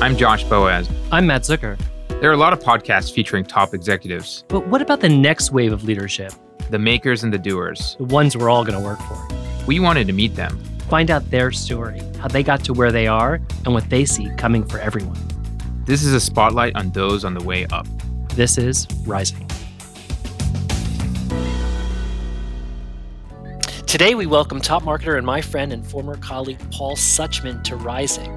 I'm Josh Boaz. I'm Matt Zucker. There are a lot of podcasts featuring top executives, But what about the next wave of leadership? the makers and the doers. The ones we're all going to work for. We wanted to meet them. Find out their story, how they got to where they are, and what they see coming for everyone. This is a spotlight on those on the way up. This is Rising. Today, we welcome top marketer and my friend and former colleague Paul Suchman to Rising.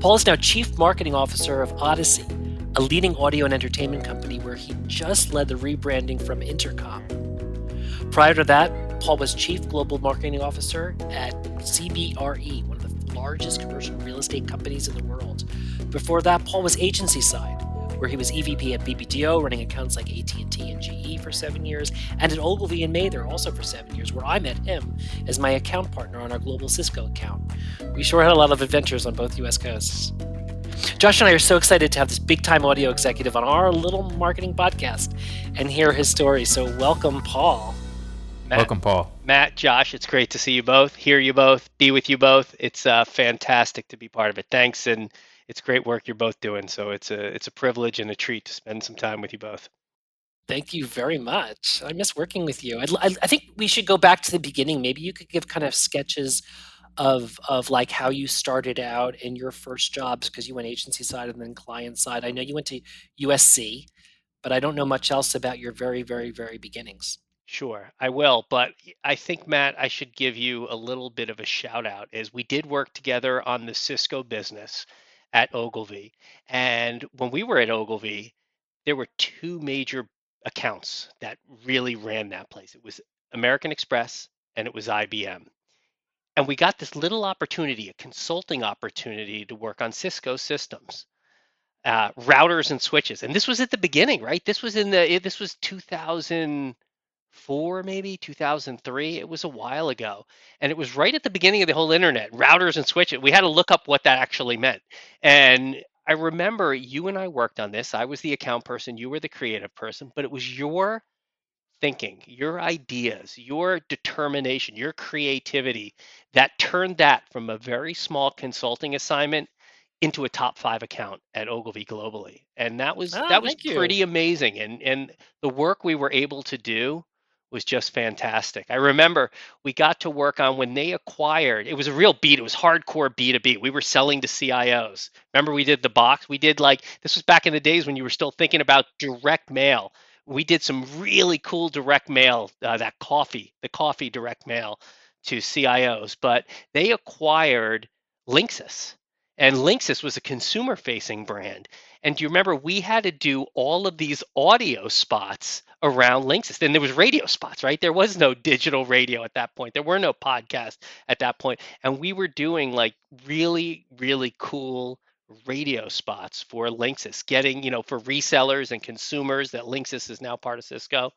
Paul is now Chief Marketing Officer of Audacy, a leading audio and entertainment company where he just led the rebranding from Entercom. Prior to that, Paul was Chief Global Marketing Officer at CBRE, one of the largest commercial real estate companies in the world. Before that, Paul was agency side, where he was EVP at BBDO, running accounts like AT&T and GE for seven years, and at Ogilvy and Mather also for seven years, where I met him as my account partner on our global Cisco account. We sure had a lot of adventures on both U.S. coasts. Josh and I are so excited to have this big time audio executive on our little marketing podcast and hear his story. So, welcome, Paul. Matt, Welcome, Paul. Matt, Josh, it's great to see you both, hear you both, be with you both. It's uh, fantastic to be part of it. Thanks, and it's great work you're both doing. So it's a it's a privilege and a treat to spend some time with you both. Thank you very much. I miss working with you. I, I think we should go back to the beginning. Maybe you could give kind of sketches of of like how you started out in your first jobs because you went agency side and then client side. I know you went to USC, but I don't know much else about your very very very beginnings. Sure, I will. But I think Matt, I should give you a little bit of a shout out. Is we did work together on the Cisco business at Ogilvy, and when we were at Ogilvy, there were two major accounts that really ran that place. It was American Express and it was IBM. And we got this little opportunity, a consulting opportunity to work on Cisco systems, uh, routers and switches. And this was at the beginning, right? This was in the, this was 2004, maybe 2003. It was a while ago. And it was right at the beginning of the whole internet, routers and switches. We had to look up what that actually meant. And I remember you and I worked on this. I was the account person, you were the creative person, but it was your thinking, your ideas, your determination, your creativity that turned that from a very small consulting assignment into a top five account at Ogilvy globally. And that was Ah, that was thank you. pretty amazing. And and the work we were able to do was just fantastic. I remember we got to work on when they acquired, it was a real beat, it was hardcore B2B. We were selling to CIOs. Remember we did the box? We did like this was back in the days when you were still thinking about direct mail we did some really cool direct mail, uh, that coffee, the coffee direct mail to CIOs, but they acquired Linksys. And Linksys was a consumer facing brand. And do you remember we had to do all of these audio spots around Linksys? Then there was radio spots, right? There was no digital radio at that point. There were no podcasts at that point. And we were doing like really, really cool radio spots for Linksys, getting, you know, for resellers and consumers that Linksys is now part of Cisco. It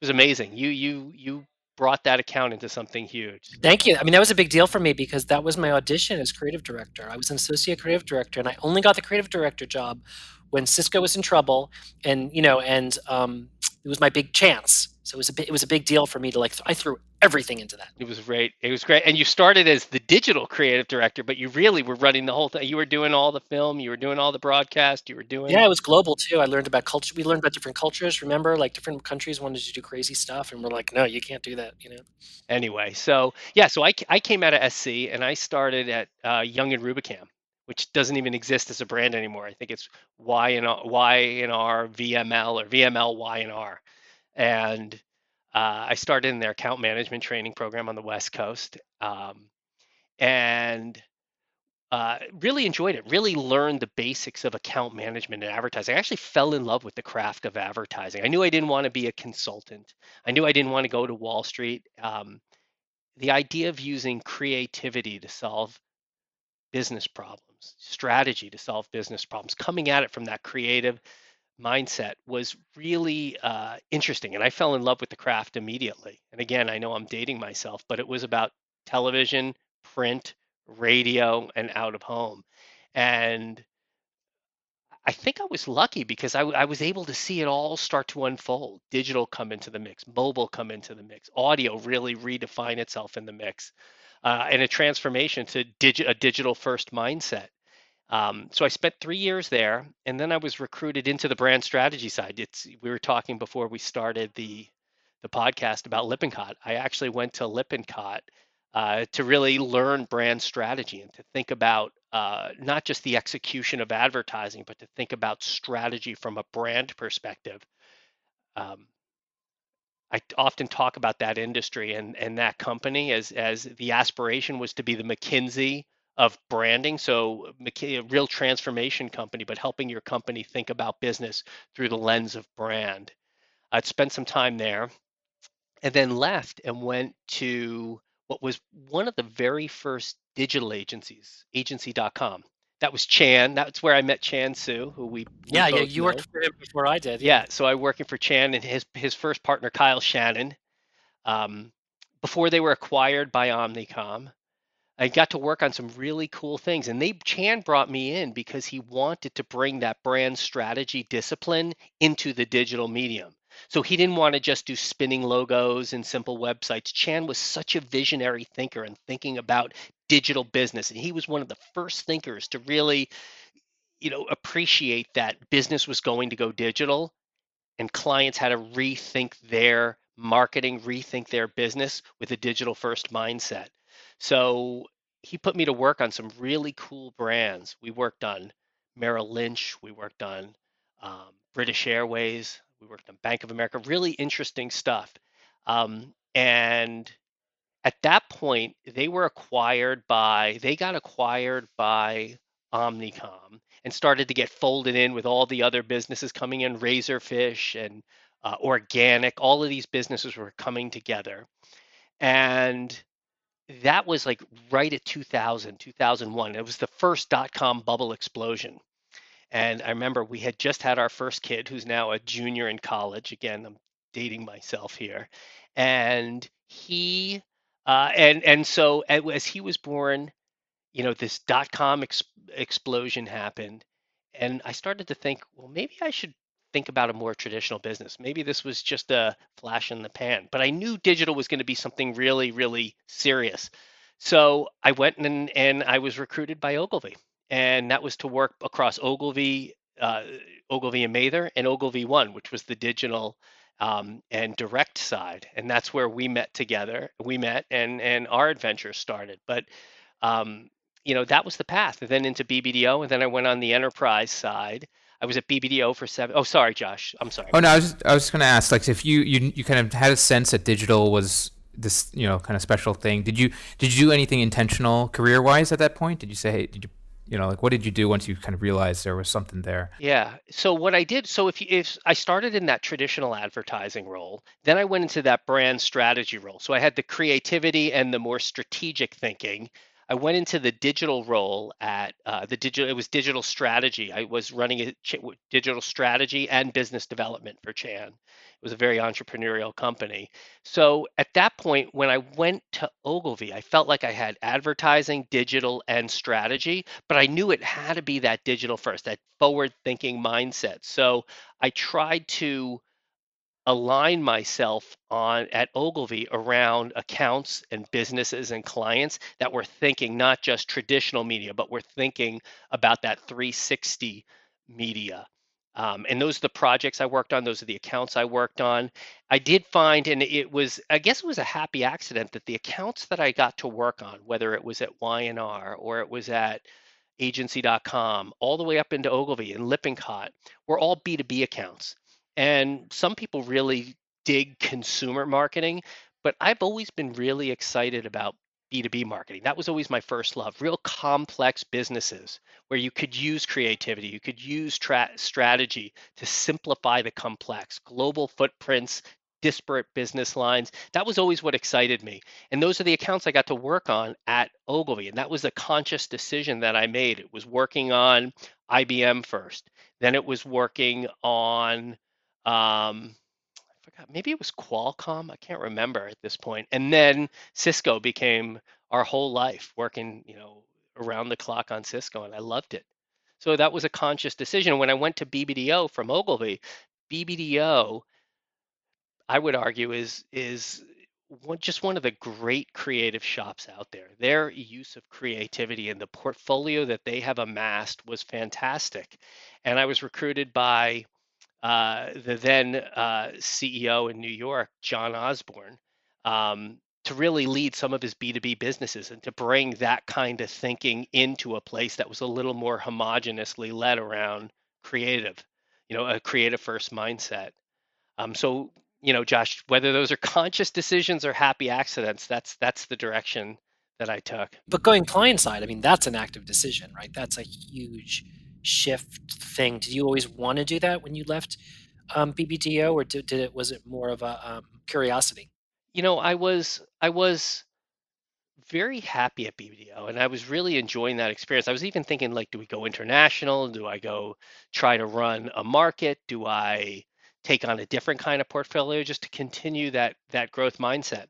was amazing. You you you brought that account into something huge. Thank you. I mean, that was a big deal for me because that was my audition as creative director. I was an associate creative director, and I only got the creative director job when Cisco was in trouble, and you know, and um, it was my big chance. So it was a bi- it was a big deal for me to like. I threw everything into that. It was great. It was great. And you started as the digital creative director, but you really were running the whole thing. You were doing all the film, you were doing all the broadcast, you were doing Yeah, it was global too. I learned about culture. We learned about different cultures. Remember, like different countries wanted to do crazy stuff, and we're like, no, you can't do that. You know. anyway. So yeah, so I, I came out of SC and I started at uh, Young and Rubicam, which doesn't even exist as a brand anymore. I think it's Y and R, Y and R VML or VML Y and R, and uh, I started in their account management training program on the West Coast, um, and uh, really enjoyed it. Really learned the basics of account management and advertising. I actually fell in love with the craft of advertising. I knew I didn't want to be a consultant. I knew I didn't want to go to Wall Street. Um, the idea of using creativity to solve business problems, strategy to solve business problems, coming at it from that creative mindset was really uh, interesting. And I fell in love with the craft immediately. And again, I know I'm dating myself, but it was about television, print, radio, and out of home. And I think I was lucky because I, I was able to see it all start to unfold. Digital come into the mix, mobile come into the mix, audio really redefine itself in the mix, uh, and a transformation to digi- a digital first mindset. Um, so I spent three years there, and then I was recruited into the brand strategy side. It's we were talking before we started the the podcast about Lippincott. I actually went to Lippincott uh, to really learn brand strategy and to think about uh, not just the execution of advertising, but to think about strategy from a brand perspective. Um, I often talk about that industry and, and that company as, as the aspiration was to be the McKinsey of branding. So a real transformation company, but helping your company think about business through the lens of brand. I'd spent some time there and then left and went to what was one of the very first digital agencies, agency.com. That was Chan. That's where I met Chan Suh, who we, we yeah yeah you know. worked for him before I did. Yeah, so I working for Chan and his his first partner Kyle Shannon. Um, before they were acquired by Omnicom, I got to work on some really cool things. And they Chan brought me in because he wanted to bring that brand strategy discipline into the digital medium. So he didn't want to just do spinning logos and simple websites. Chan was such a visionary thinker and thinking about digital business. And he was one of the first thinkers to really, you know, appreciate that business was going to go digital and clients had to rethink their marketing, rethink their business with a digital first mindset. So he put me to work on some really cool brands. We worked on Merrill Lynch, we worked on um, British Airways, we worked on Bank of America, really interesting stuff. Um, and at that point, they were acquired by, they got acquired by Omnicom and started to get folded in with all the other businesses coming in, Razorfish and uh, Organic. All of these businesses were coming together. And that was like right at 2000, 2001. It was the first dot com bubble explosion. And I remember we had just had our first kid who's now a junior in college. Again, I'm dating myself here. And he, uh, and, and so as he was born, you know, this dot com ex- explosion happened. And I started to think, well, maybe I should think about a more traditional business. Maybe this was just a flash in the pan, but I knew digital was going to be something really, really serious. So I went and, and I was recruited by Ogilvy, and that was to work across Ogilvy, uh, Ogilvy and Mather, and Ogilvy One, which was the digital um, and direct side, and that's where we met together. We met, and and our adventure started. But um, you know that was the path, and then into BBDO, and then I went on the enterprise side I was at BBDO for seven. Oh, sorry, Josh. I'm sorry. Oh no, I was just, I was just going to ask, like, if you, you you kind of had a sense that digital was this, you know, kind of special thing. Did you did you do anything intentional career wise at that point? Did you say, hey, did you you know, like what did you do once you kind of realized there was something there? Yeah. So what I did, so if you, if I started in that traditional advertising role, then I went into that brand strategy role. So I had the creativity and the more strategic thinking I went into the digital role at uh, the digital. It was digital strategy. I was running a ch- digital strategy and business development for Chan. It was a very entrepreneurial company. So at that point, when I went to Ogilvy, I felt like I had advertising, digital, and strategy, but I knew it had to be that digital first, that forward-thinking mindset. So I tried to align myself on at Ogilvy around accounts and businesses and clients that were thinking not just traditional media, but we're thinking about that 360 media. Um, and those are the projects I worked on. Those are the accounts I worked on. I did find, and it was, I guess it was a happy accident that the accounts that I got to work on, whether it was at Y&R or it was at agency.com, all the way up into Ogilvy and Lippincott, were all B2B accounts. And some people really dig consumer marketing, but I've always been really excited about B2B marketing. That was always my first love. Real complex businesses where you could use creativity, you could use tra- strategy to simplify the complex, global footprints, disparate business lines. That was always what excited me. And those are the accounts I got to work on at Ogilvy. And that was a conscious decision that I made. It was working on IBM first, then it was working on um, I forgot, maybe it was Qualcomm. I can't remember at this point. And then Cisco became our whole life, working, you know, around the clock on Cisco, and I loved it. So that was a conscious decision. When I went to BBDO from Ogilvy, BBDO, I would argue, is is one, just one of the great creative shops out there. Their use of creativity and the portfolio that they have amassed was fantastic. And I was recruited by uh, the then uh, CEO in New York, John Osborne, um, to really lead some of his B2B businesses and to bring that kind of thinking into a place that was a little more homogeneously led around creative, you know, a creative first mindset. Um, so, you know, Josh, whether those are conscious decisions or happy accidents, that's that's the direction that I took. But going client side, I mean, that's an active decision, right? That's a huge shift thing. Did you always want to do that when you left um, BBDO, or did, did it was it more of a um, curiosity? You know, I was I was very happy at BBDO and I was really enjoying that experience. I was even thinking like, do we go international? Do I go try to run a market? Do I take on a different kind of portfolio just to continue that that growth mindset?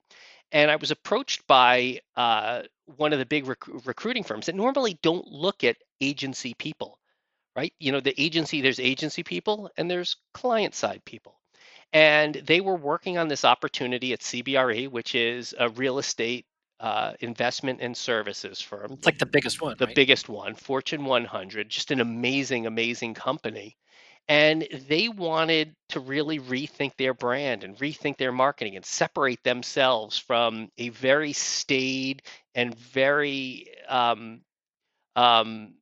And I was approached by uh, one of the big rec- recruiting firms that normally don't look at agency people, right? You know, the agency, there's agency people and there's client side people. And they were working on this opportunity at CBRE, which is a real estate uh, investment and services firm. It's like the biggest one. The right? biggest one, Fortune 100, just an amazing, amazing company. And they wanted to really rethink their brand and rethink their marketing and separate themselves from a very staid and very um, um,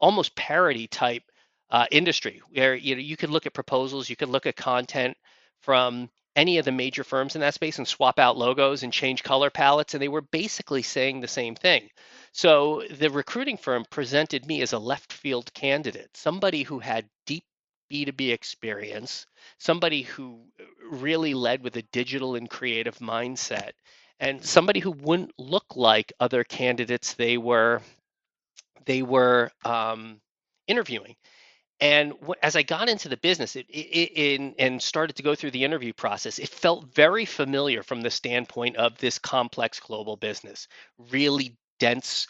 almost parody type uh, industry where you know you could look at proposals, you could look at content from any of the major firms in that space and swap out logos and change color palettes, and they were basically saying the same thing. So the recruiting firm presented me as a left field candidate, somebody who had deep B2B experience, somebody who really led with a digital and creative mindset, and somebody who wouldn't look like other candidates they were they were um, interviewing. And as I got into the business it, it, it, and started to go through the interview process, it felt very familiar from the standpoint of this complex global business, really dense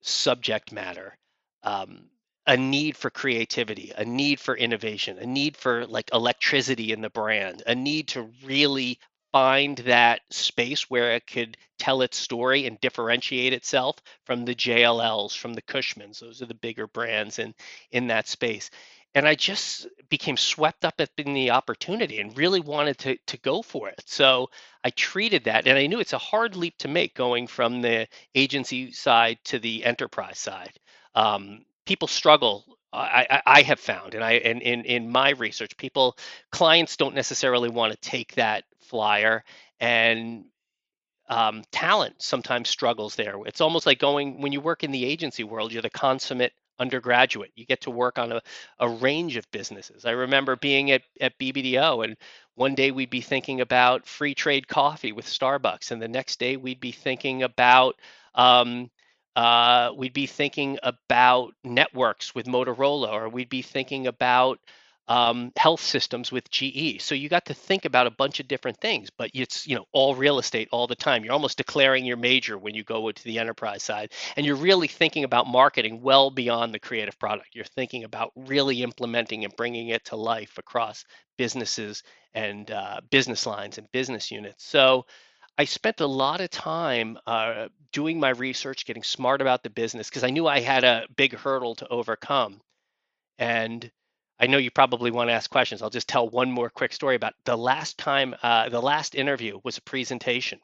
subject matter, um, a need for creativity, a need for innovation, a need for like electricity in the brand, a need to really find that space where it could tell its story and differentiate itself from the JLLs, from the Cushmans. Those are the bigger brands in in that space. And I just became swept up in the opportunity and really wanted to to go for it. So I treated that, and I knew it's a hard leap to make going from the agency side to the enterprise side. Um, people struggle I, I, have found, and I and in in my research, people clients don't necessarily want to take that flyer, and um, talent sometimes struggles there. It's almost like going when you work in the agency world, you're the consummate undergraduate. You get to work on a, a range of businesses. I remember being at, at BBDO, and one day we'd be thinking about free trade coffee with Starbucks, and the next day we'd be thinking about um, uh, we'd be thinking about networks with Motorola, or we'd be thinking about um, health systems with GE. So you got to think about a bunch of different things, but it's you know all real estate all the time. You're almost declaring your major when you go to the enterprise side, and you're really thinking about marketing well beyond the creative product. You're thinking about really implementing and bringing it to life across businesses and uh, business lines and business units. So I spent a lot of time uh, doing my research, getting smart about the business because I knew I had a big hurdle to overcome. And I know you probably want to ask questions. I'll just tell one more quick story about the last time, uh, the last interview was a presentation.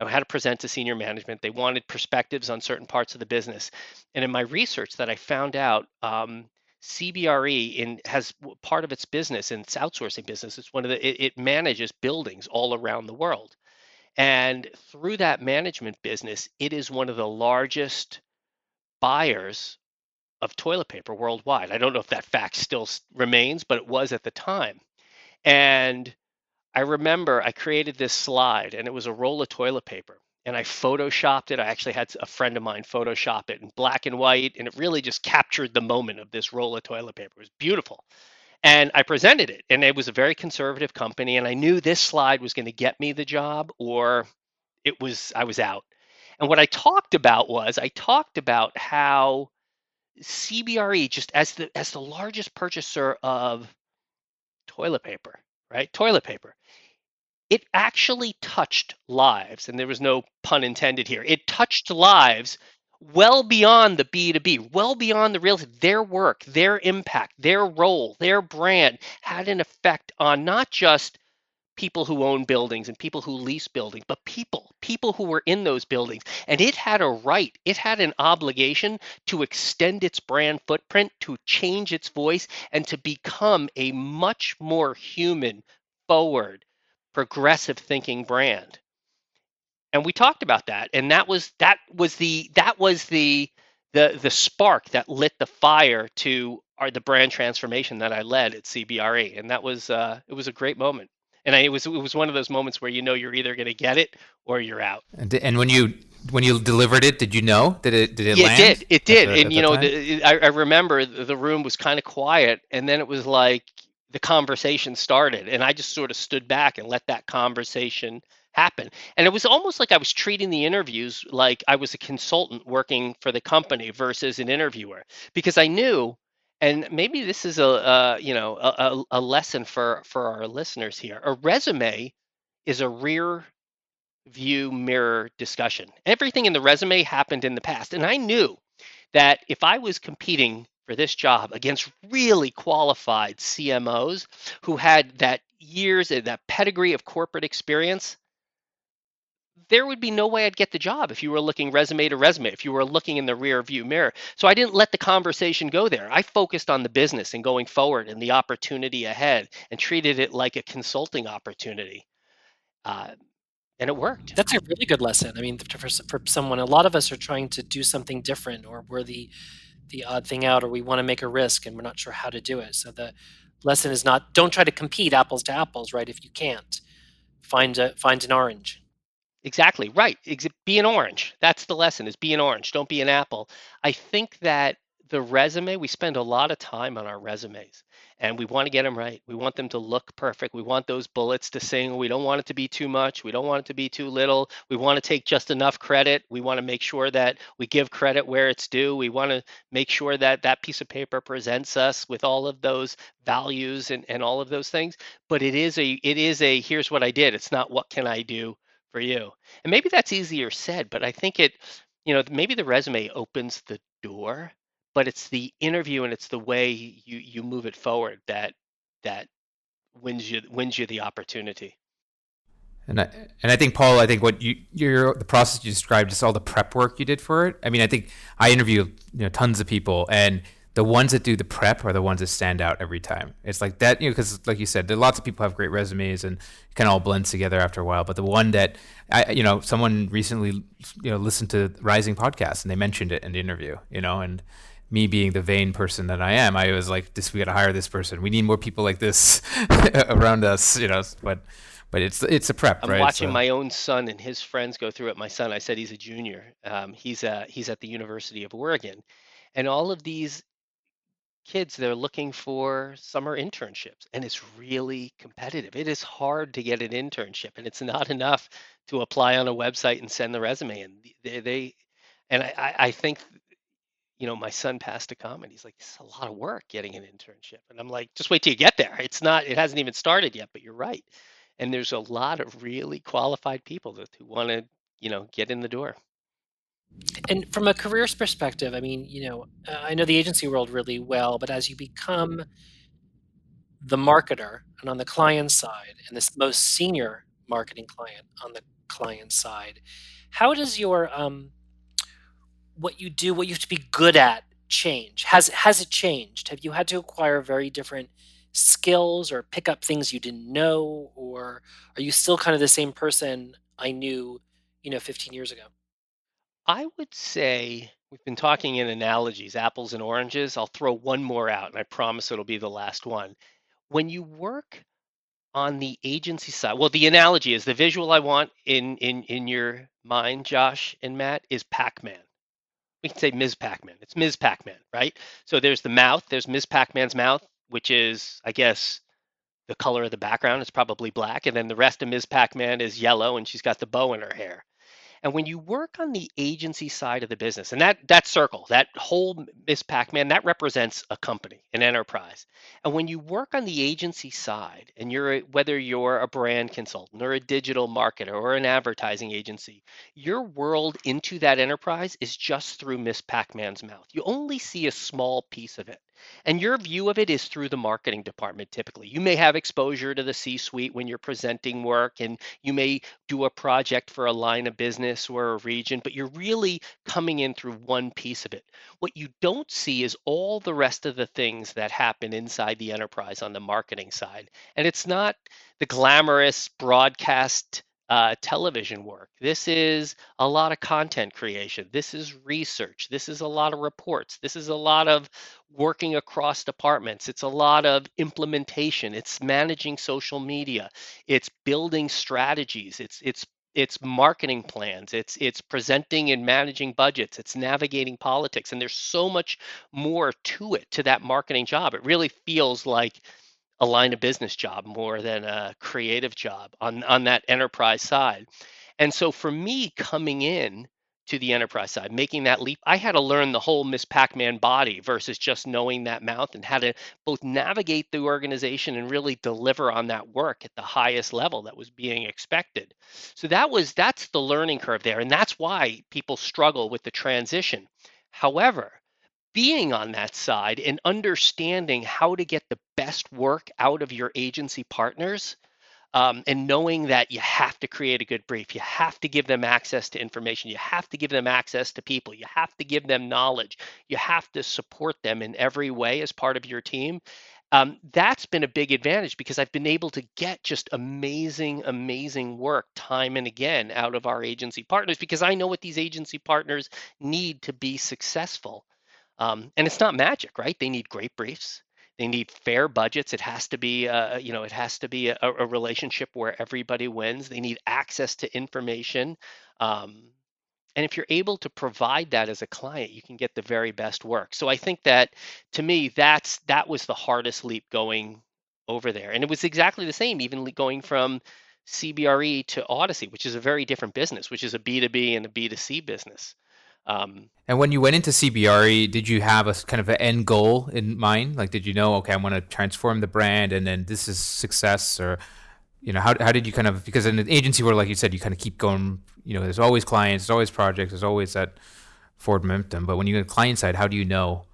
I had to present to senior management. They wanted perspectives on certain parts of the business. And in my research that I found out, um, CBRE in has part of its business and its outsourcing business. It's one of the it, it manages buildings all around the world. And through that management business, it is one of the largest buyers of toilet paper worldwide. I don't know if that fact still remains, but it was at the time. And I remember I created this slide and it was a roll of toilet paper and I photoshopped it. I actually had a friend of mine photoshop it in black and white and it really just captured the moment of this roll of toilet paper. It was beautiful. And I presented it, and it was a very conservative company. And I knew this slide was going to get me the job, or it was I was out. And what I talked about was I talked about how CBRE, just as the as the largest purchaser of toilet paper, right? Toilet paper, it actually touched lives, and there was no pun intended here. It touched lives well beyond the B2B, well beyond the real their work, their impact, their role, their brand had an effect on not just people who own buildings and people who lease buildings, but people, people who were in those buildings. And it had a right, it had an obligation to extend its brand footprint, to change its voice, and to become a much more human, forward, progressive thinking brand. And we talked about that. And that was that was the that was the the the spark that lit the fire to our the brand transformation that I led at CBRE. And that was uh, it was a great moment and I, it was it was one of those moments where you know you're either going to get it or you're out. And, and when you when you delivered it, did you know? Did it did it yeah, land? It did. It did. The, and you know, the, I, I remember the room was kind of quiet, and then it was like the conversation started, and I just sort of stood back and let that conversation happen. And it was almost like I was treating the interviews like I was a consultant working for the company versus an interviewer because I knew and maybe this is a, uh, you know a, a lesson for for our listeners here. A resume is a rear view mirror discussion. Everything in the resume happened in the past and i knew that if i was competing for this job against really qualified cmos who had that years and that pedigree of corporate experience there would be no way I'd get the job if you were looking resume to resume, if you were looking in the rear view mirror. So I didn't let the conversation go there. I focused on the business and going forward and the opportunity ahead and treated it like a consulting opportunity. Uh, and it worked. That's a really good lesson. I mean, for, for someone, a lot of us are trying to do something different or we're the, the odd thing out or we want to make a risk and we're not sure how to do it. So the lesson is not don't try to compete apples to apples, right? If you can't, find a find an orange Exactly right. Be an orange. That's the lesson: is be an orange. Don't be an apple. I think that the resume we spend a lot of time on our resumes, and we want to get them right. We want them to look perfect. We want those bullets to sing. We don't want it to be too much. We don't want it to be too little. We want to take just enough credit. We want to make sure that we give credit where it's due. We want to make sure that that piece of paper presents us with all of those values and, and all of those things. But it is a it is a here's what I did. It's not what can I do for you. And maybe that's easier said, but I think it, you know, maybe the resume opens the door, but it's the interview and it's the way you you move it forward that that wins you wins you the opportunity. And I and I think Paul, I think what you your the process you described, just all the prep work you did for it. I mean, I think I interview you know tons of people, and the ones that do the prep are the ones that stand out every time. It's like that, you know, because like you said, there lots of people have great resumes and kind of all blends together after a while. But the one that I, you know, someone recently, you know, listened to Rising podcast and they mentioned it in the interview, you know, and me being the vain person that I am, I was like, this, we got to hire this person. We need more people like this around us, you know, but, but it's, it's a prep, I'm right? watching so. my own son and his friends go through it. My son, I said, he's a junior. Um, he's, uh, he's at the University of Oregon and all of these kids they're looking for summer internships and it's really competitive. It is hard to get an internship and it's not enough to apply on a website and send the resume and they, they and I, I think you know my son passed a comment he's like it's a lot of work getting an internship and i'm like just wait till you get there. It's not it hasn't even started yet but you're right and there's a lot of really qualified people that, who want to you know get in the door and from a careers perspective, I mean, you know, uh, I know the agency world really well, but as you become the marketer and on the client side, and this most senior marketing client on the client side, how does your um, what you do, what you have to be good at, change? Has has it changed? Have you had to acquire very different skills or pick up things you didn't know, or are you still kind of the same person I knew, you know, 15 years ago? I would say we've been talking in analogies, apples and oranges. I'll throw one more out, and I promise it'll be the last one. When you work on the agency side, well, the analogy is the visual I want in in in your mind, Josh and Matt, is Pac-Man. We can say Ms. Pac-Man. It's Ms. Pac-Man, right? So there's the mouth. There's Ms. Pac-Man's mouth, which is, I guess, the color of the background is probably black, and then the rest of Ms. Pac-Man is yellow, and she's got the bow in her hair. And when you work on the agency side of the business, and that that circle, that whole Miss Pac-Man, that represents a company, an enterprise. And when you work on the agency side, and you're whether you're a brand consultant or a digital marketer or an advertising agency, your world into that enterprise is just through Miss Pac-Man's mouth. You only see a small piece of it. And your view of it is through the marketing department typically. You may have exposure to the C suite when you're presenting work, and you may do a project for a line of business or a region, but you're really coming in through one piece of it. What you don't see is all the rest of the things that happen inside the enterprise on the marketing side. And it's not the glamorous broadcast uh, television work. This is a lot of content creation. This is research. This is a lot of reports. This is a lot of working across departments. It's a lot of implementation. It's managing social media. It's building strategies. It's it's it's marketing plans. It's it's presenting and managing budgets. It's navigating politics. And there's so much more to it to that marketing job. It really feels like a line of business job more than a creative job on on that enterprise side. And so for me coming in to the enterprise side, making that leap, I had to learn the whole Miss Pac-Man body versus just knowing that mouth and how to both navigate the organization and really deliver on that work at the highest level that was being expected. So that was that's the learning curve there. And that's why people struggle with the transition. However, being on that side and understanding how to get the best work out of your agency partners um, and knowing that you have to create a good brief you have to give them access to information you have to give them access to people you have to give them knowledge you have to support them in every way as part of your team um, that's been a big advantage because I've been able to get just amazing, amazing work time and again out of our agency partners because I know what these agency partners need to be successful. Um, and it's not magic, right? They need great briefs. They need fair budgets. It has to be, uh, you know, it has to be a, a, relationship where everybody wins. They need access to information. Um, and if you're able to provide that as a client, you can get the very best work. So I think that to me, that's that was the hardest leap going over there. And it was exactly the same, even going from CBRE to Audacy, which is a very different business, which is a B2B and a B2C business. Um, and when you went into CBRE, did you have a kind of an end goal in mind? Like, did you know, okay, I want to transform the brand, and then this is success, or you know, how how did you kind of because in an agency where, like you said, you kind of keep going. You know, there's always clients, there's always projects, there's always that forward momentum. But when you get client side, how do you know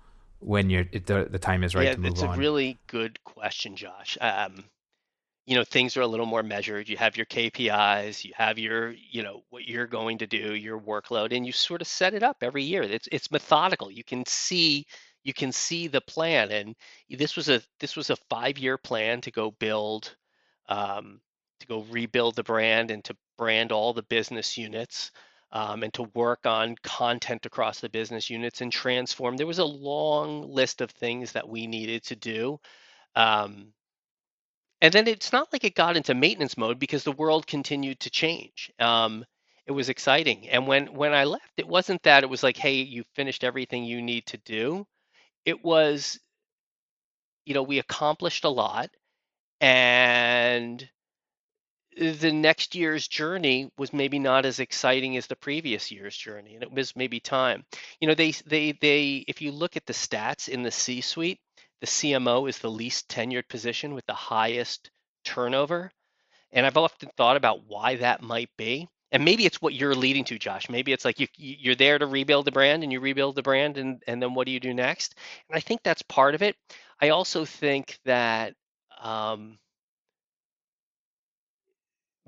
when you're the the time is right yeah, to move on? Yeah, it's a really good question, Josh. Um, you know things are a little more measured. You have your kpis you have your you know what you're going to do your workload and you sort of set it up every year. It's it's methodical. You can see you can see the plan and this was a this was a five year plan to go build um, to go rebuild the brand and to brand all the business units um, and to work on content across the business units and transform. There was a long list of things that we needed to do um, and then it's not like it got into maintenance mode because the world continued to change. Um, it was exciting. And when when I left, it wasn't that it was like, hey, you finished everything you need to do. It was, you know, we accomplished a lot, and the next year's journey was maybe not as exciting as the previous year's journey, and it was maybe time. You know, they they they if you look at the stats in the C-suite, the CMO is the least tenured position with the highest turnover. And I've often thought about why that might be. And maybe it's what you're leading to, Josh. Maybe it's like you, you're there to rebuild the brand and you rebuild the brand, and, and then what do you do next? And I think that's part of it. I also think that um,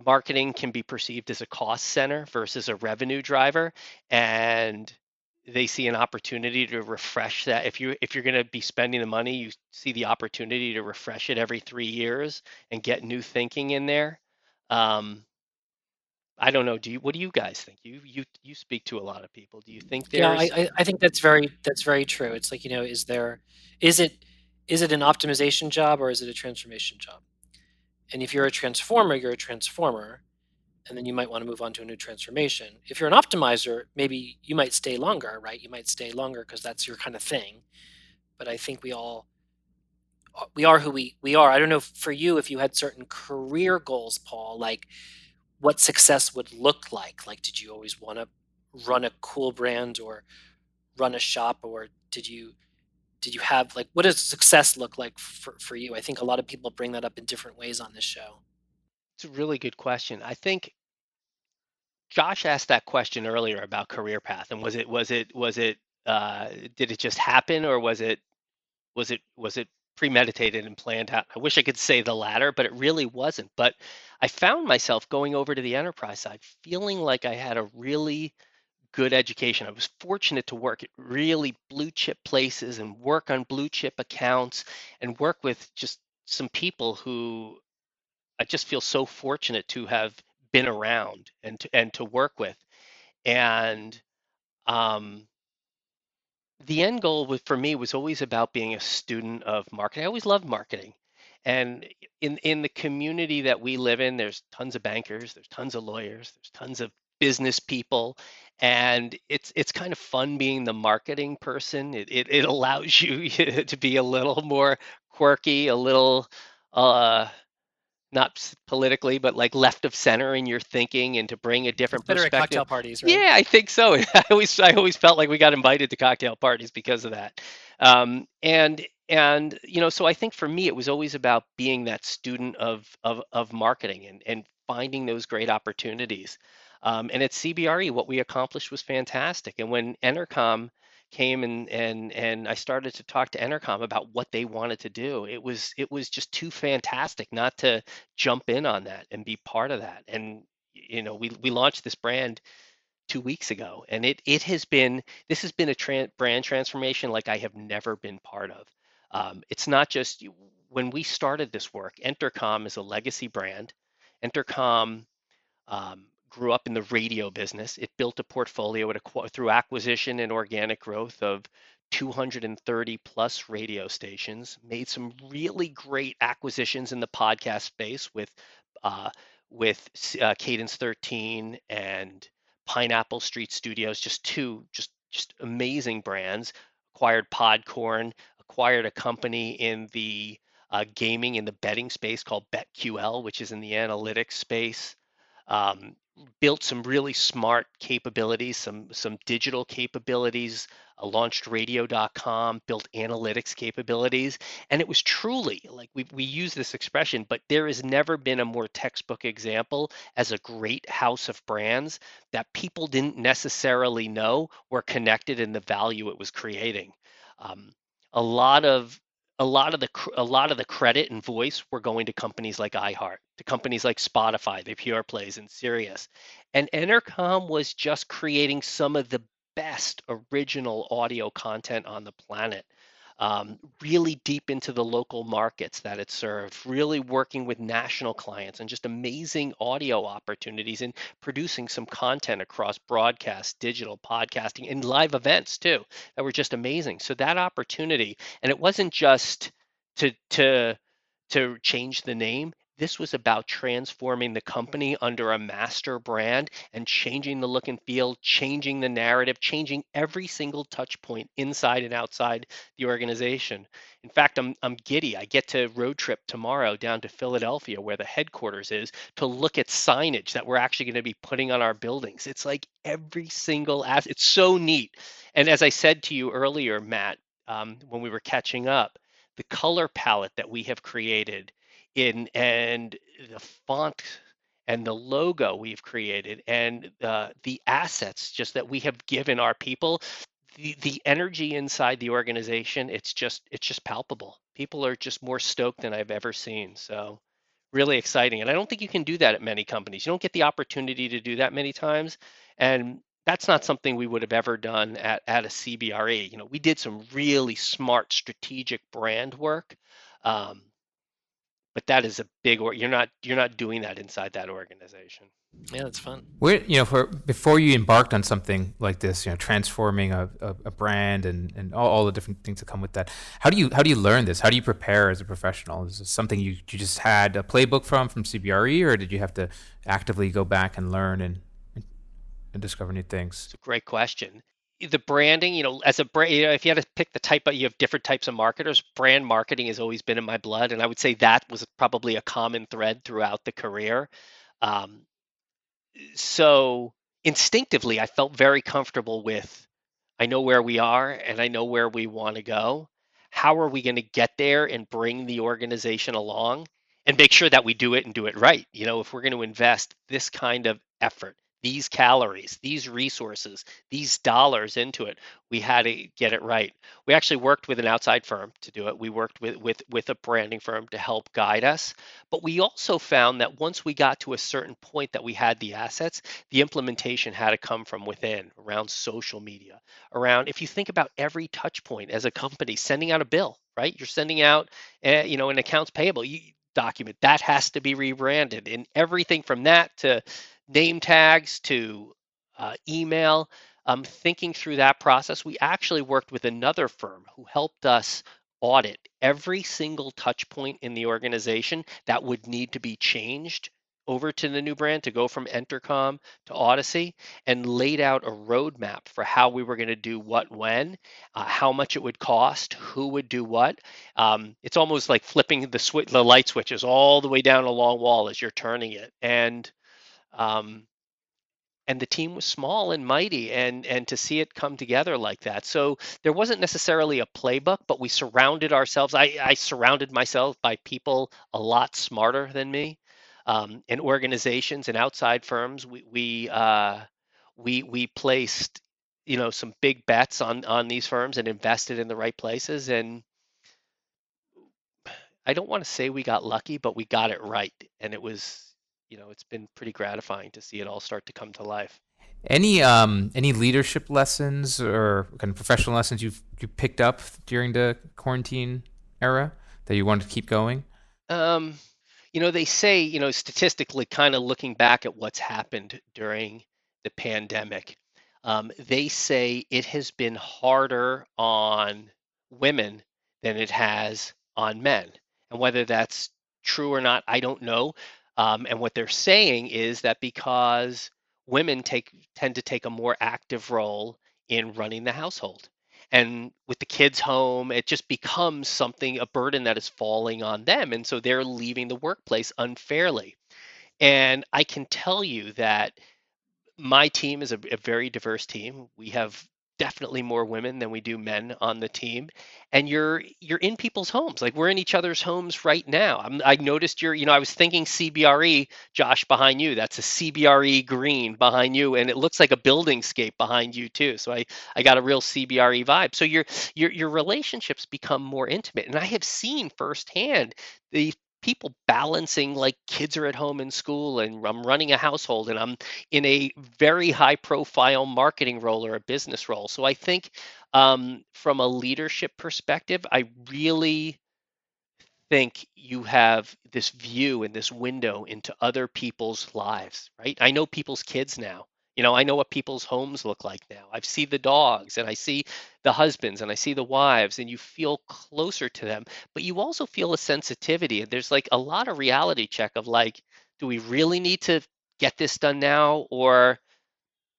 marketing can be perceived as a cost center versus a revenue driver. And they see an opportunity to refresh that. If you if you're going to be spending the money you see the opportunity to refresh it every three years and get new thinking in there. Um, i don't know. Do you what do you guys think? You you you speak to a lot of people. Do you think there's yeah I, I think that's very that's very true. It's like you know is there is it is it an optimization job or is it a transformation job? And if you're a transformer you're a transformer and then you might want to move on to a new transformation. If you're an optimizer, maybe you might stay longer, right? You might stay longer because that's your kind of thing. But I think we all uh, we are who we we are. I don't know for you if you had certain career goals, Paul, like what success would look like. Like, did you always want to run a cool brand or run a shop, or did you did you have like what does success look like for, for you? I think a lot of people bring that up in different ways on this show. It's a really good question. I think Josh asked that question earlier about career path, and was it was it was it uh, did it just happen, or was it was it was it premeditated and planned out? I wish I could say the latter, but it really wasn't. But I found myself going over to the enterprise side, feeling like I had a really good education. I was fortunate to work at really blue chip places and work on blue chip accounts and work with just some people who I just feel so fortunate to have been around and to, and to work with. And um, the end goal for me was always about being a student of marketing. I always loved marketing. And in, in the community that we live in, there's tons of bankers, there's tons of lawyers, there's tons of business people and it's it's kind of fun being the marketing person it, it, it allows you to be a little more quirky a little uh not politically, but like left of center in your thinking and to bring a different better perspective. At cocktail parties, right? Yeah, I think so. I always I always felt like we got invited to cocktail parties because of that. Um, and and you know, so I think for me it was always about being that student of of of marketing and and finding those great opportunities. Um, and at CBRE, what we accomplished was fantastic. And when Entercom came and and and I started to talk to Entercom about what they wanted to do. It was it was just too fantastic not to jump in on that and be part of that. And you know, we we launched this brand two weeks ago, and it it has been this has been a brand transformation like I have never been part of. Um, it's not just when we started this work. Entercom is a legacy brand. Entercom um, grew up in the radio business. It built a portfolio a, through acquisition and organic growth of 230 plus radio stations. Made some really great acquisitions in the podcast space with uh, with uh, Cadence 13 and Pineapple Street Studios. Just two just just amazing brands. Acquired Podcorn. Acquired a company in the uh, gaming in the betting space called BetQL, which is in the analytics space. Um, built some really smart capabilities, some some digital capabilities, uh, launched radio.com, built analytics capabilities, and it was truly like we we use this expression, but there has never been a more textbook example as a great house of brands that people didn't necessarily know were connected in the value it was creating. Um, a lot of a lot of the a lot of the credit and voice were going to companies like iHeart, to companies like Spotify, the PR plays and Sirius. And Entercom was just creating some of the best original audio content on the planet um, really deep into the local markets that it served, really working with national clients and just amazing audio opportunities and producing some content across broadcast, digital, podcasting, and live events too that were just amazing. So that opportunity, and it wasn't just to to to change the name this was about transforming the company under a master brand and changing the look and feel, changing the narrative, changing every single touch point inside and outside the organization. In fact, I'm, I'm giddy. I get to road trip tomorrow down to Philadelphia, where the headquarters is, to look at signage that we're actually going to be putting on our buildings. It's like every single as it's so neat. And as I said to you earlier, Matt, um, when we were catching up, the color palette that we have created in and the font and the logo we've created and uh, the assets just that we have given our people the, the energy inside the organization it's just it's just palpable. People are just more stoked than i've ever seen so really exciting and i don't think you can do that at many companies. You don't get the opportunity to do that many times and that's not something we would have ever done at, at a cbre you know we did some really smart strategic brand work um, but that is a big or you're not you're not doing that inside that organization. Yeah that's fun. Where you know for before you embarked on something like this you know transforming a, a, a, brand and and all, all the different things that come with that how do you how do you learn this? How do you prepare as a professional? Is this something you, you just had a playbook from from cbre or did you have to actively go back and learn and and discover new things? It's a great question the branding, you know, as a brand, you know, if you had to pick the type, of, you have different types of marketers. Brand marketing has always been in my blood, and I would say that was probably a common thread throughout the career. Um, so instinctively, I felt very comfortable with I know where we are and I know where we want to go. How are we going to get there and bring the organization along and make sure that we do it and do it right? You know, if we're going to invest this kind of effort, these calories, these resources, these dollars into it. We had to get it right. We actually worked with an outside firm to do it. We worked with with with a branding firm to help guide us. But we also found that once we got to a certain point that we had the assets, the implementation had to come from within, around social media, around if you think about every touch point as a company sending out a bill, right? You're sending out, uh, you know, an accounts payable. You, document that has to be rebranded and everything from that to name tags to uh, email. Um, thinking through that process, we actually worked with another firm who helped us audit every single touch point in the organization that would need to be changed over to the new brand to go from Entercom to Audacy and laid out a roadmap for how we were going to do what when, uh, how much it would cost, who would do what. Um, it's almost like flipping the switch, the light switches all the way down a long wall as you're turning it. And um, and the team was small and mighty and and to see it come together like that so there wasn't necessarily a playbook but we surrounded ourselves i, I surrounded myself by people a lot smarter than me um, and organizations and outside firms we we uh, we we placed you know some big bets on on these firms and invested in the right places and i don't want to say we got lucky but we got it right and it was you know, it's been pretty gratifying to see it all start to come to life. Any um any leadership lessons or kind of professional lessons you've you picked up during the quarantine era that you wanted to keep going? Um, you know, they say, you know, statistically, kind of looking back at what's happened during the pandemic, um, they say it has been harder on women than it has on men. And whether that's true or not, I don't know. Um, and what they're saying is that because women take tend to take a more active role in running the household. And with the kids home, it just becomes something, a burden that is falling on them. And so they're leaving the workplace unfairly. And I can tell you that my team is a, a very diverse team. We have definitely more women than we do men on the team. And you're you're in people's homes. Like we're in each other's homes right now. I'm, i noticed you're you know i was thinking cbre josh behind you. That's a cbre green behind you and it looks like a building scape behind you too. So i i got a real cbre vibe. So your your your relationships become more intimate. And i have seen firsthand the people balancing like kids are at home in school and I'm running a household and I'm in a very high profile marketing role or a business role. So I think um, from a leadership perspective, I really think you have this view and this window into other people's lives, right? I know people's kids now. You know, I know what people's homes look like now. I see the dogs and I see the husbands and I see the wives, and you feel closer to them. But you also feel a sensitivity. There's like a lot of reality check of like, do we really need to get this done now? Or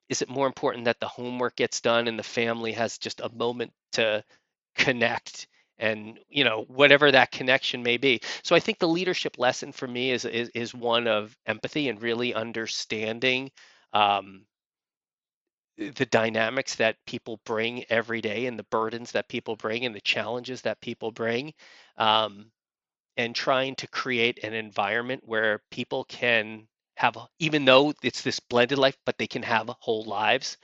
is it more important that the homework gets done and the family has just a moment to connect? and you know whatever that connection may be so i think the leadership lesson for me is is, is one of empathy and really understanding um, the dynamics that people bring every day and the burdens that people bring and the challenges that people bring um, and trying to create an environment where people can have even though it's this blended life but they can have whole lives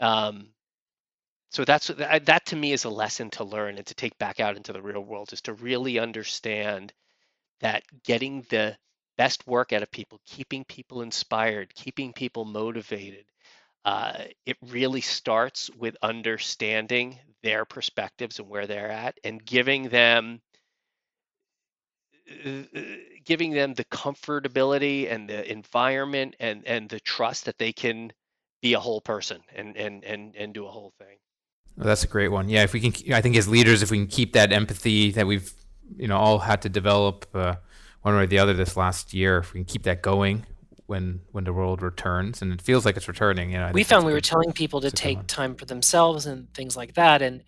um, so that's that to me is a lesson to learn and to take back out into the real world is to really understand that getting the best work out of people, keeping people inspired, keeping people motivated. Uh, it really starts with understanding their perspectives and where they're at and giving them uh, giving them the comfortability and the environment and and the trust that they can be a whole person and and and and do a whole thing. Well, that's a great one. Yeah, if we can, I think as leaders, if we can keep that empathy that we've you know all had to develop. Uh, one way or the other this last year. If we can keep that going when when the world returns, and it feels like it's returning. You know, we found we were telling people to take time for themselves and things like that, and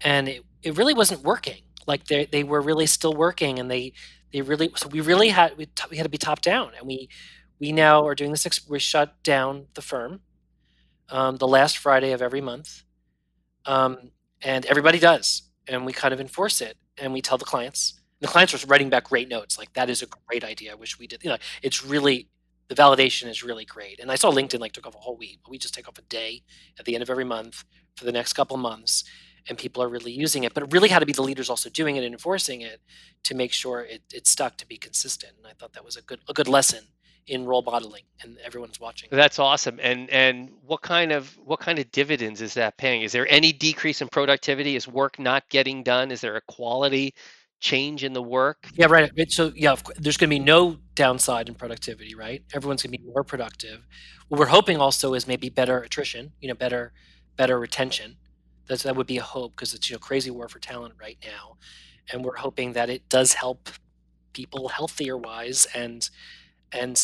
and it, it really wasn't working. Like they they were really still working, and they they really so we really had we, we had to be top down, and we we now are doing this. We shut down the firm um, the last Friday of every month, um, and everybody does, and we kind of enforce it, and we tell the clients. The clients are writing back great notes, like that is a great idea. I wish we did. You know, it's really the validation is really great. And I saw LinkedIn like took off a whole week, but we just take off a day at the end of every month for the next couple months, and people are really using it. But it really had to be the leaders also doing it and enforcing it to make sure it, it stuck to be consistent. And I thought that was a good a good lesson in role modeling and everyone's watching. That's awesome. And and what kind of what kind of dividends is that paying? Is there any decrease in productivity? Is work not getting done? Is there a quality change in the work? Yeah, right. So yeah, there's going to be no downside in productivity, right? Everyone's going to be more productive. What we're hoping also is maybe better attrition, you know, better better retention. That's that would be a hope because it's you know crazy war for talent right now, and we're hoping that it does help people healthier wise and and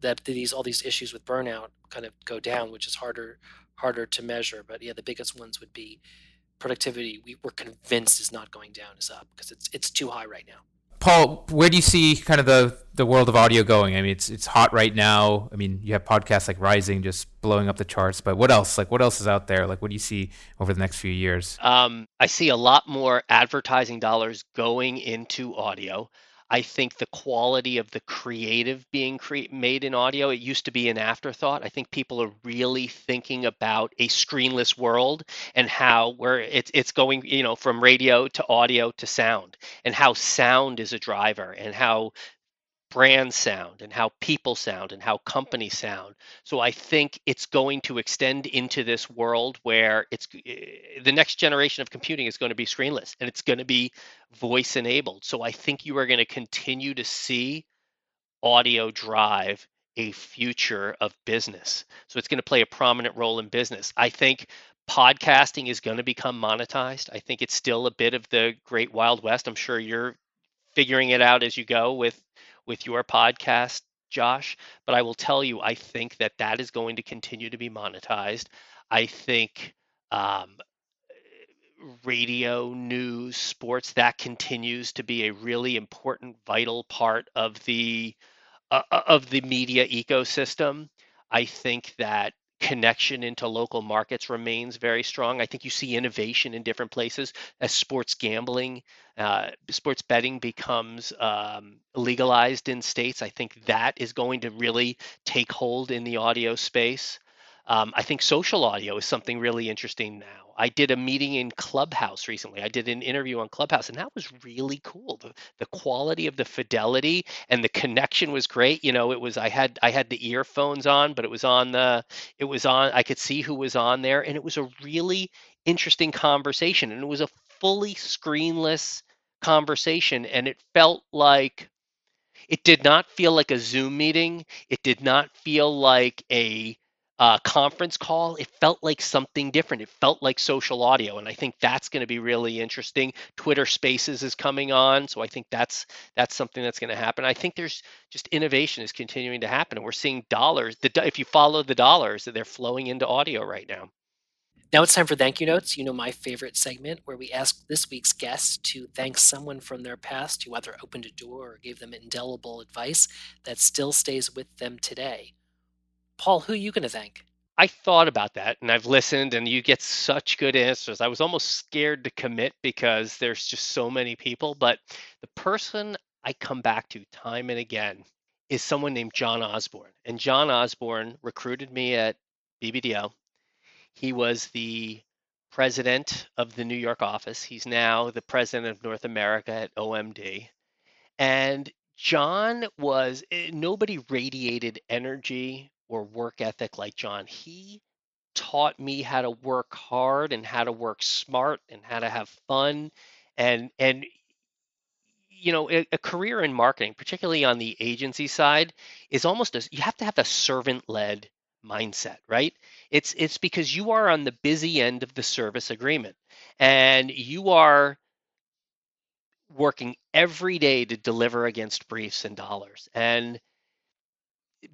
that these all these issues with burnout kind of go down, which is harder harder to measure. But yeah, the biggest ones would be productivity. We, we're convinced is not going down, is up because it's it's too high right now. Paul, where do you see kind of the, the world of audio going? I mean, it's it's hot right now. I mean, you have podcasts like Rising just blowing up the charts, but what else? Like, what else is out there? Like, what do you see over the next few years? Um, I see a lot more advertising dollars going into audio. I think the quality of the creative being cre- made in audio, it used to be an afterthought. I think people are really thinking about a screenless world and how where it's it's going, you know, from radio to audio to sound and how sound is a driver and how brand sound and how people sound and how companies sound. So I think it's going to extend into this world where it's eh, the next generation of computing is going to be screenless and it's going to be voice enabled. So I think you are going to continue to see audio drive a future of business. So it's going to play a prominent role in business. I think podcasting is going to become monetized. I think it's still a bit of the great wild west. I'm sure you're figuring it out as you go with with your podcast, Josh. But I will tell you, I think that that is going to continue to be monetized. I think um, radio, news, sports, that continues to be a really important, vital part of the uh, uh of the media ecosystem. I think that connection into local markets remains very strong. I think you see innovation in different places as sports gambling, uh, sports betting becomes um, legalized in states. I think that is going to really take hold in the audio space. Um, I think social audio is something really interesting now. I did a meeting in Clubhouse recently. I did an interview on Clubhouse, and that was really cool. The the quality of the fidelity and the connection was great. You know, it was I had I had the earphones on, but it was on the it was on. I could see who was on there, and it was a really interesting conversation. And it was a fully screenless conversation, and it felt like it did not feel like a Zoom meeting. It did not feel like a uh, conference call, it felt like something different. It felt like social audio, and I think that's going to be really interesting. Twitter Spaces is coming on, so I think that's that's something that's going to happen. I think there's just innovation is continuing to happen, and we're seeing dollars. The, if you follow the dollars, they're flowing into audio right now. Now it's time for thank you notes. You know, my favorite segment where we ask this week's guests to thank someone from their past who either opened a door or gave them indelible advice that still stays with them today. Paul, who are you going to thank? I thought about that and I've listened, and you get such good answers. I was almost scared to commit because there's just so many people. But the person I come back to time and again is someone named John Osborne. And John Osborne recruited me at BBDO. He was the president of the New York office. He's now the president of North America at OMD. And John was, eh, nobody radiated energy or work ethic like John. He taught me how to work hard and how to work smart and how to have fun and and you know a, a, career in marketing particularly on the agency side is almost as you have to have a servant led mindset right it's it's because you are on the busy end of the service agreement and you are working every day to deliver against briefs and dollars and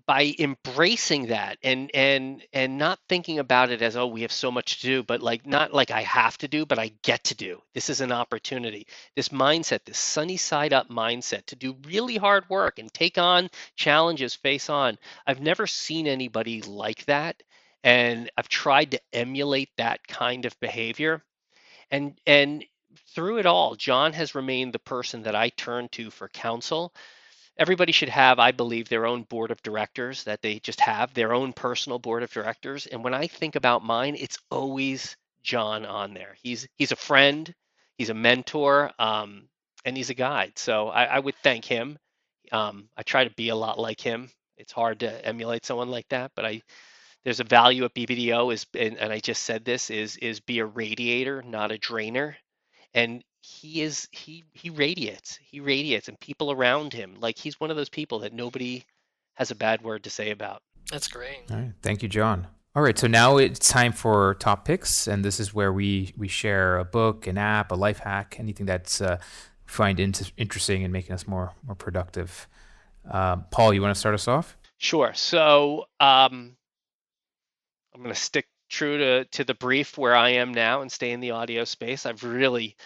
by embracing that and and and not thinking about it as oh we have so much to do but like not like i have to do but i get to do. This is an opportunity. This mindset this sunny side up mindset to do really hard work and take on challenges face on. I've never seen anybody like that and i've tried to emulate that kind of behavior. And and through it all john has remained the person that i turn to for counsel everybody should have, I believe, their own board of directors that they just have their own personal board of directors. And when I think about mine, it's always John on there. He's he's a friend, he's a mentor, um, and he's a guide. So I, I would thank him. Um, I try to be a lot like him. It's hard to emulate someone like that, but I there's a value at BBDO is and, and I just said this is is be a radiator, not a drainer. And he is he he radiates he radiates and people around him like he's one of those people that nobody has a bad word to say about. That's great. All right. Thank you john. All right. So now it's time for top picks and this is where we we share a book an app a life hack anything that's uh, find int- interesting and making us more more productive. Uh, paul you want to start us off? Sure. So um, i'm going to stick true to to the brief where i am now and stay in the audio space. I've really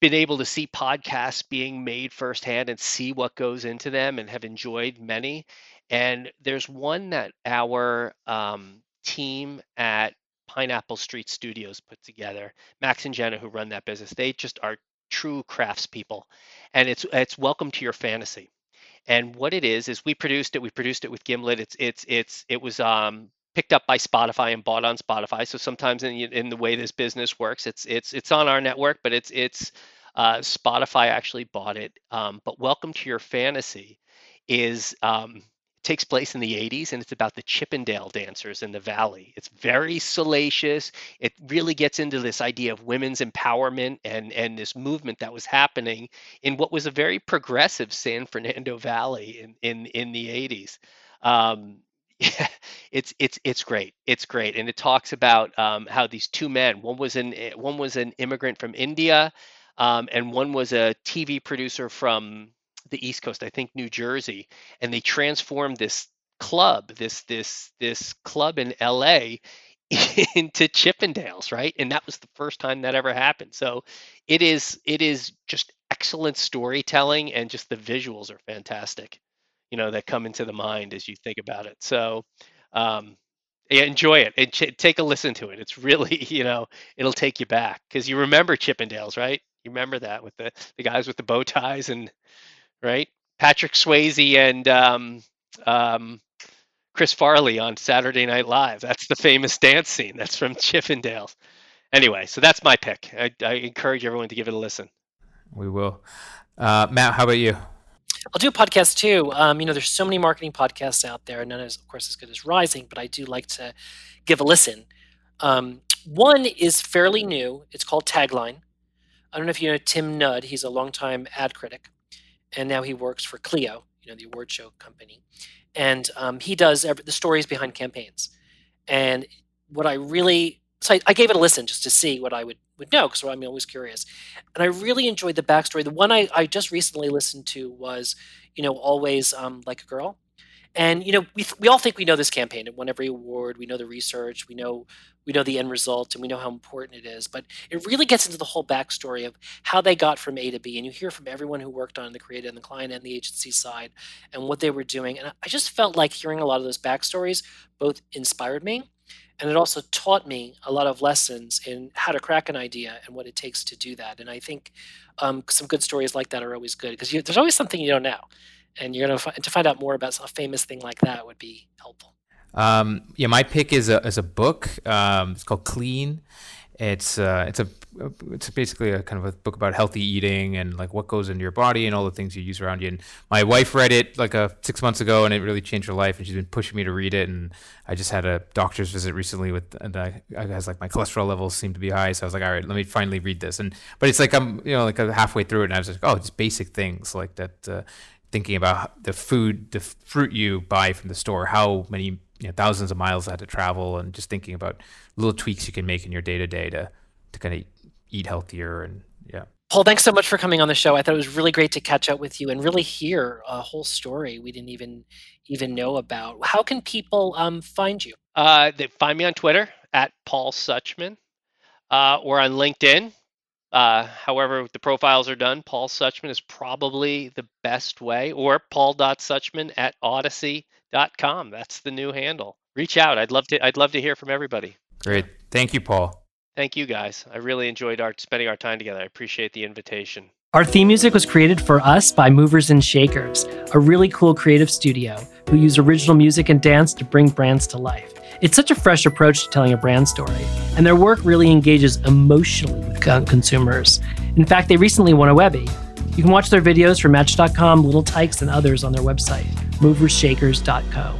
been able to see podcasts being made firsthand and see what goes into them and have enjoyed many. And there's one that our um, team at Pineapple Street Studios put together. Max and Jenna, who run that business, they just are true craftspeople, and it's it's welcome to your fantasy. And what it is is we produced it. We produced it with Gimlet. It's it's it's it was um, picked up by Spotify and bought on Spotify. So sometimes in, in the way this business works, it's it's it's on our network, but it's it's uh, Spotify actually bought it. Um, but Welcome to Your Fantasy is um, takes place in the 80s and it's about the Chippendale dancers in the valley. It's very salacious. It really gets into this idea of women's empowerment and and this movement that was happening in what was a very progressive San Fernando Valley in in in the 80s. Um, yeah, it's it's it's great. It's great, and it talks about um, how these two men. One was an eh, one was an immigrant from India, um, and one was a TV producer from the East Coast, I think New Jersey, and they transformed this club, this this this club in LA into Chippendales, right? And that was the first time that ever happened. So it is it is just excellent storytelling and just the visuals are fantastic you know that come into the mind as you think about it. So um, yeah, enjoy it and ch- take a listen to it. It's really you know it'll take you back. Because you remember chippendales right? You remember that with the the guys with the bow ties and right? Patrick swayze and um, um, chris farley on saturday night live. That's the famous dance scene. That's from chippendales. Anyway so that's my pick. I, I encourage everyone to give it a listen. We will. Uh, matt how about you I'll do a podcast too. Um, you know, there's so many marketing podcasts out there. None is, of course, as good as Rising, but I do like to give a listen. Um, one is fairly new. It's called Tagline. I don't know if you know Tim Nudd. He's a longtime ad critic, and now he works for Clio, you know, the award show company. And um, he does every, the stories behind campaigns. And what I really so I, I, gave it a listen just to see what I would would know because I'm always curious. And I really enjoyed the backstory. The one I, I just recently listened to was, you know, always um, like a girl. And you know, we, we all think we know this campaign. It won every award. We know the research. We know we know the end result, and we know how important it is. But it really gets into the whole backstory of how they got from A to B. And you hear from everyone who worked on the creative and the client and the agency side, and what they were doing. And I just felt like hearing a lot of those backstories both inspired me and it also taught me a lot of lessons in how to crack an idea and what it takes to do that. And i think um, some good stories like that are always good because there's always something you don't know. And you're going to to find out more about a famous thing like that would be helpful. Um, yeah my pick is a, is a book um, it's called clean. It's uh, it's a it's basically a kind of a book about healthy eating and like what goes into your body and all the things you use around you. And my wife read it like a six months ago, and it really changed her life. And she's been pushing me to read it. And I just had a doctor's visit recently with, and I, I was like my cholesterol levels seem to be high, so I was like, all right, let me finally read this. And but it's like I'm you know like halfway through it, and I was like, oh, just basic things like that. Uh, thinking about the food, the fruit you buy from the store, how many you know, thousands of miles I had to travel, and just thinking about little tweaks you can make in your day to day to to kind of eat healthier and yeah. Paul, thanks so much for coming on the show. I thought it was really great to catch up with you and really hear a whole story we didn't even even know about. How can people um, find you? Uh, they find me on Twitter at Paul Suchman uh, or on LinkedIn. Uh, however, the profiles are done. Paul Suchman is probably the best way, or paul.suchman at audacy.com. That's the new handle. Reach out. I'd love to. I'd love to hear from everybody. Great. Thank you, Paul. Thank you, guys. I really enjoyed our spending our time together. I appreciate the invitation. Our theme music was created for us by Movers and Shakers, a really cool creative studio who use original music and dance to bring brands to life. It's such a fresh approach to telling a brand story, and their work really engages emotionally with consumers. In fact, they recently won a Webby. You can watch their videos for Match.com, Little Tikes, and others on their website, moversshakers.co.